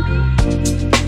嗯。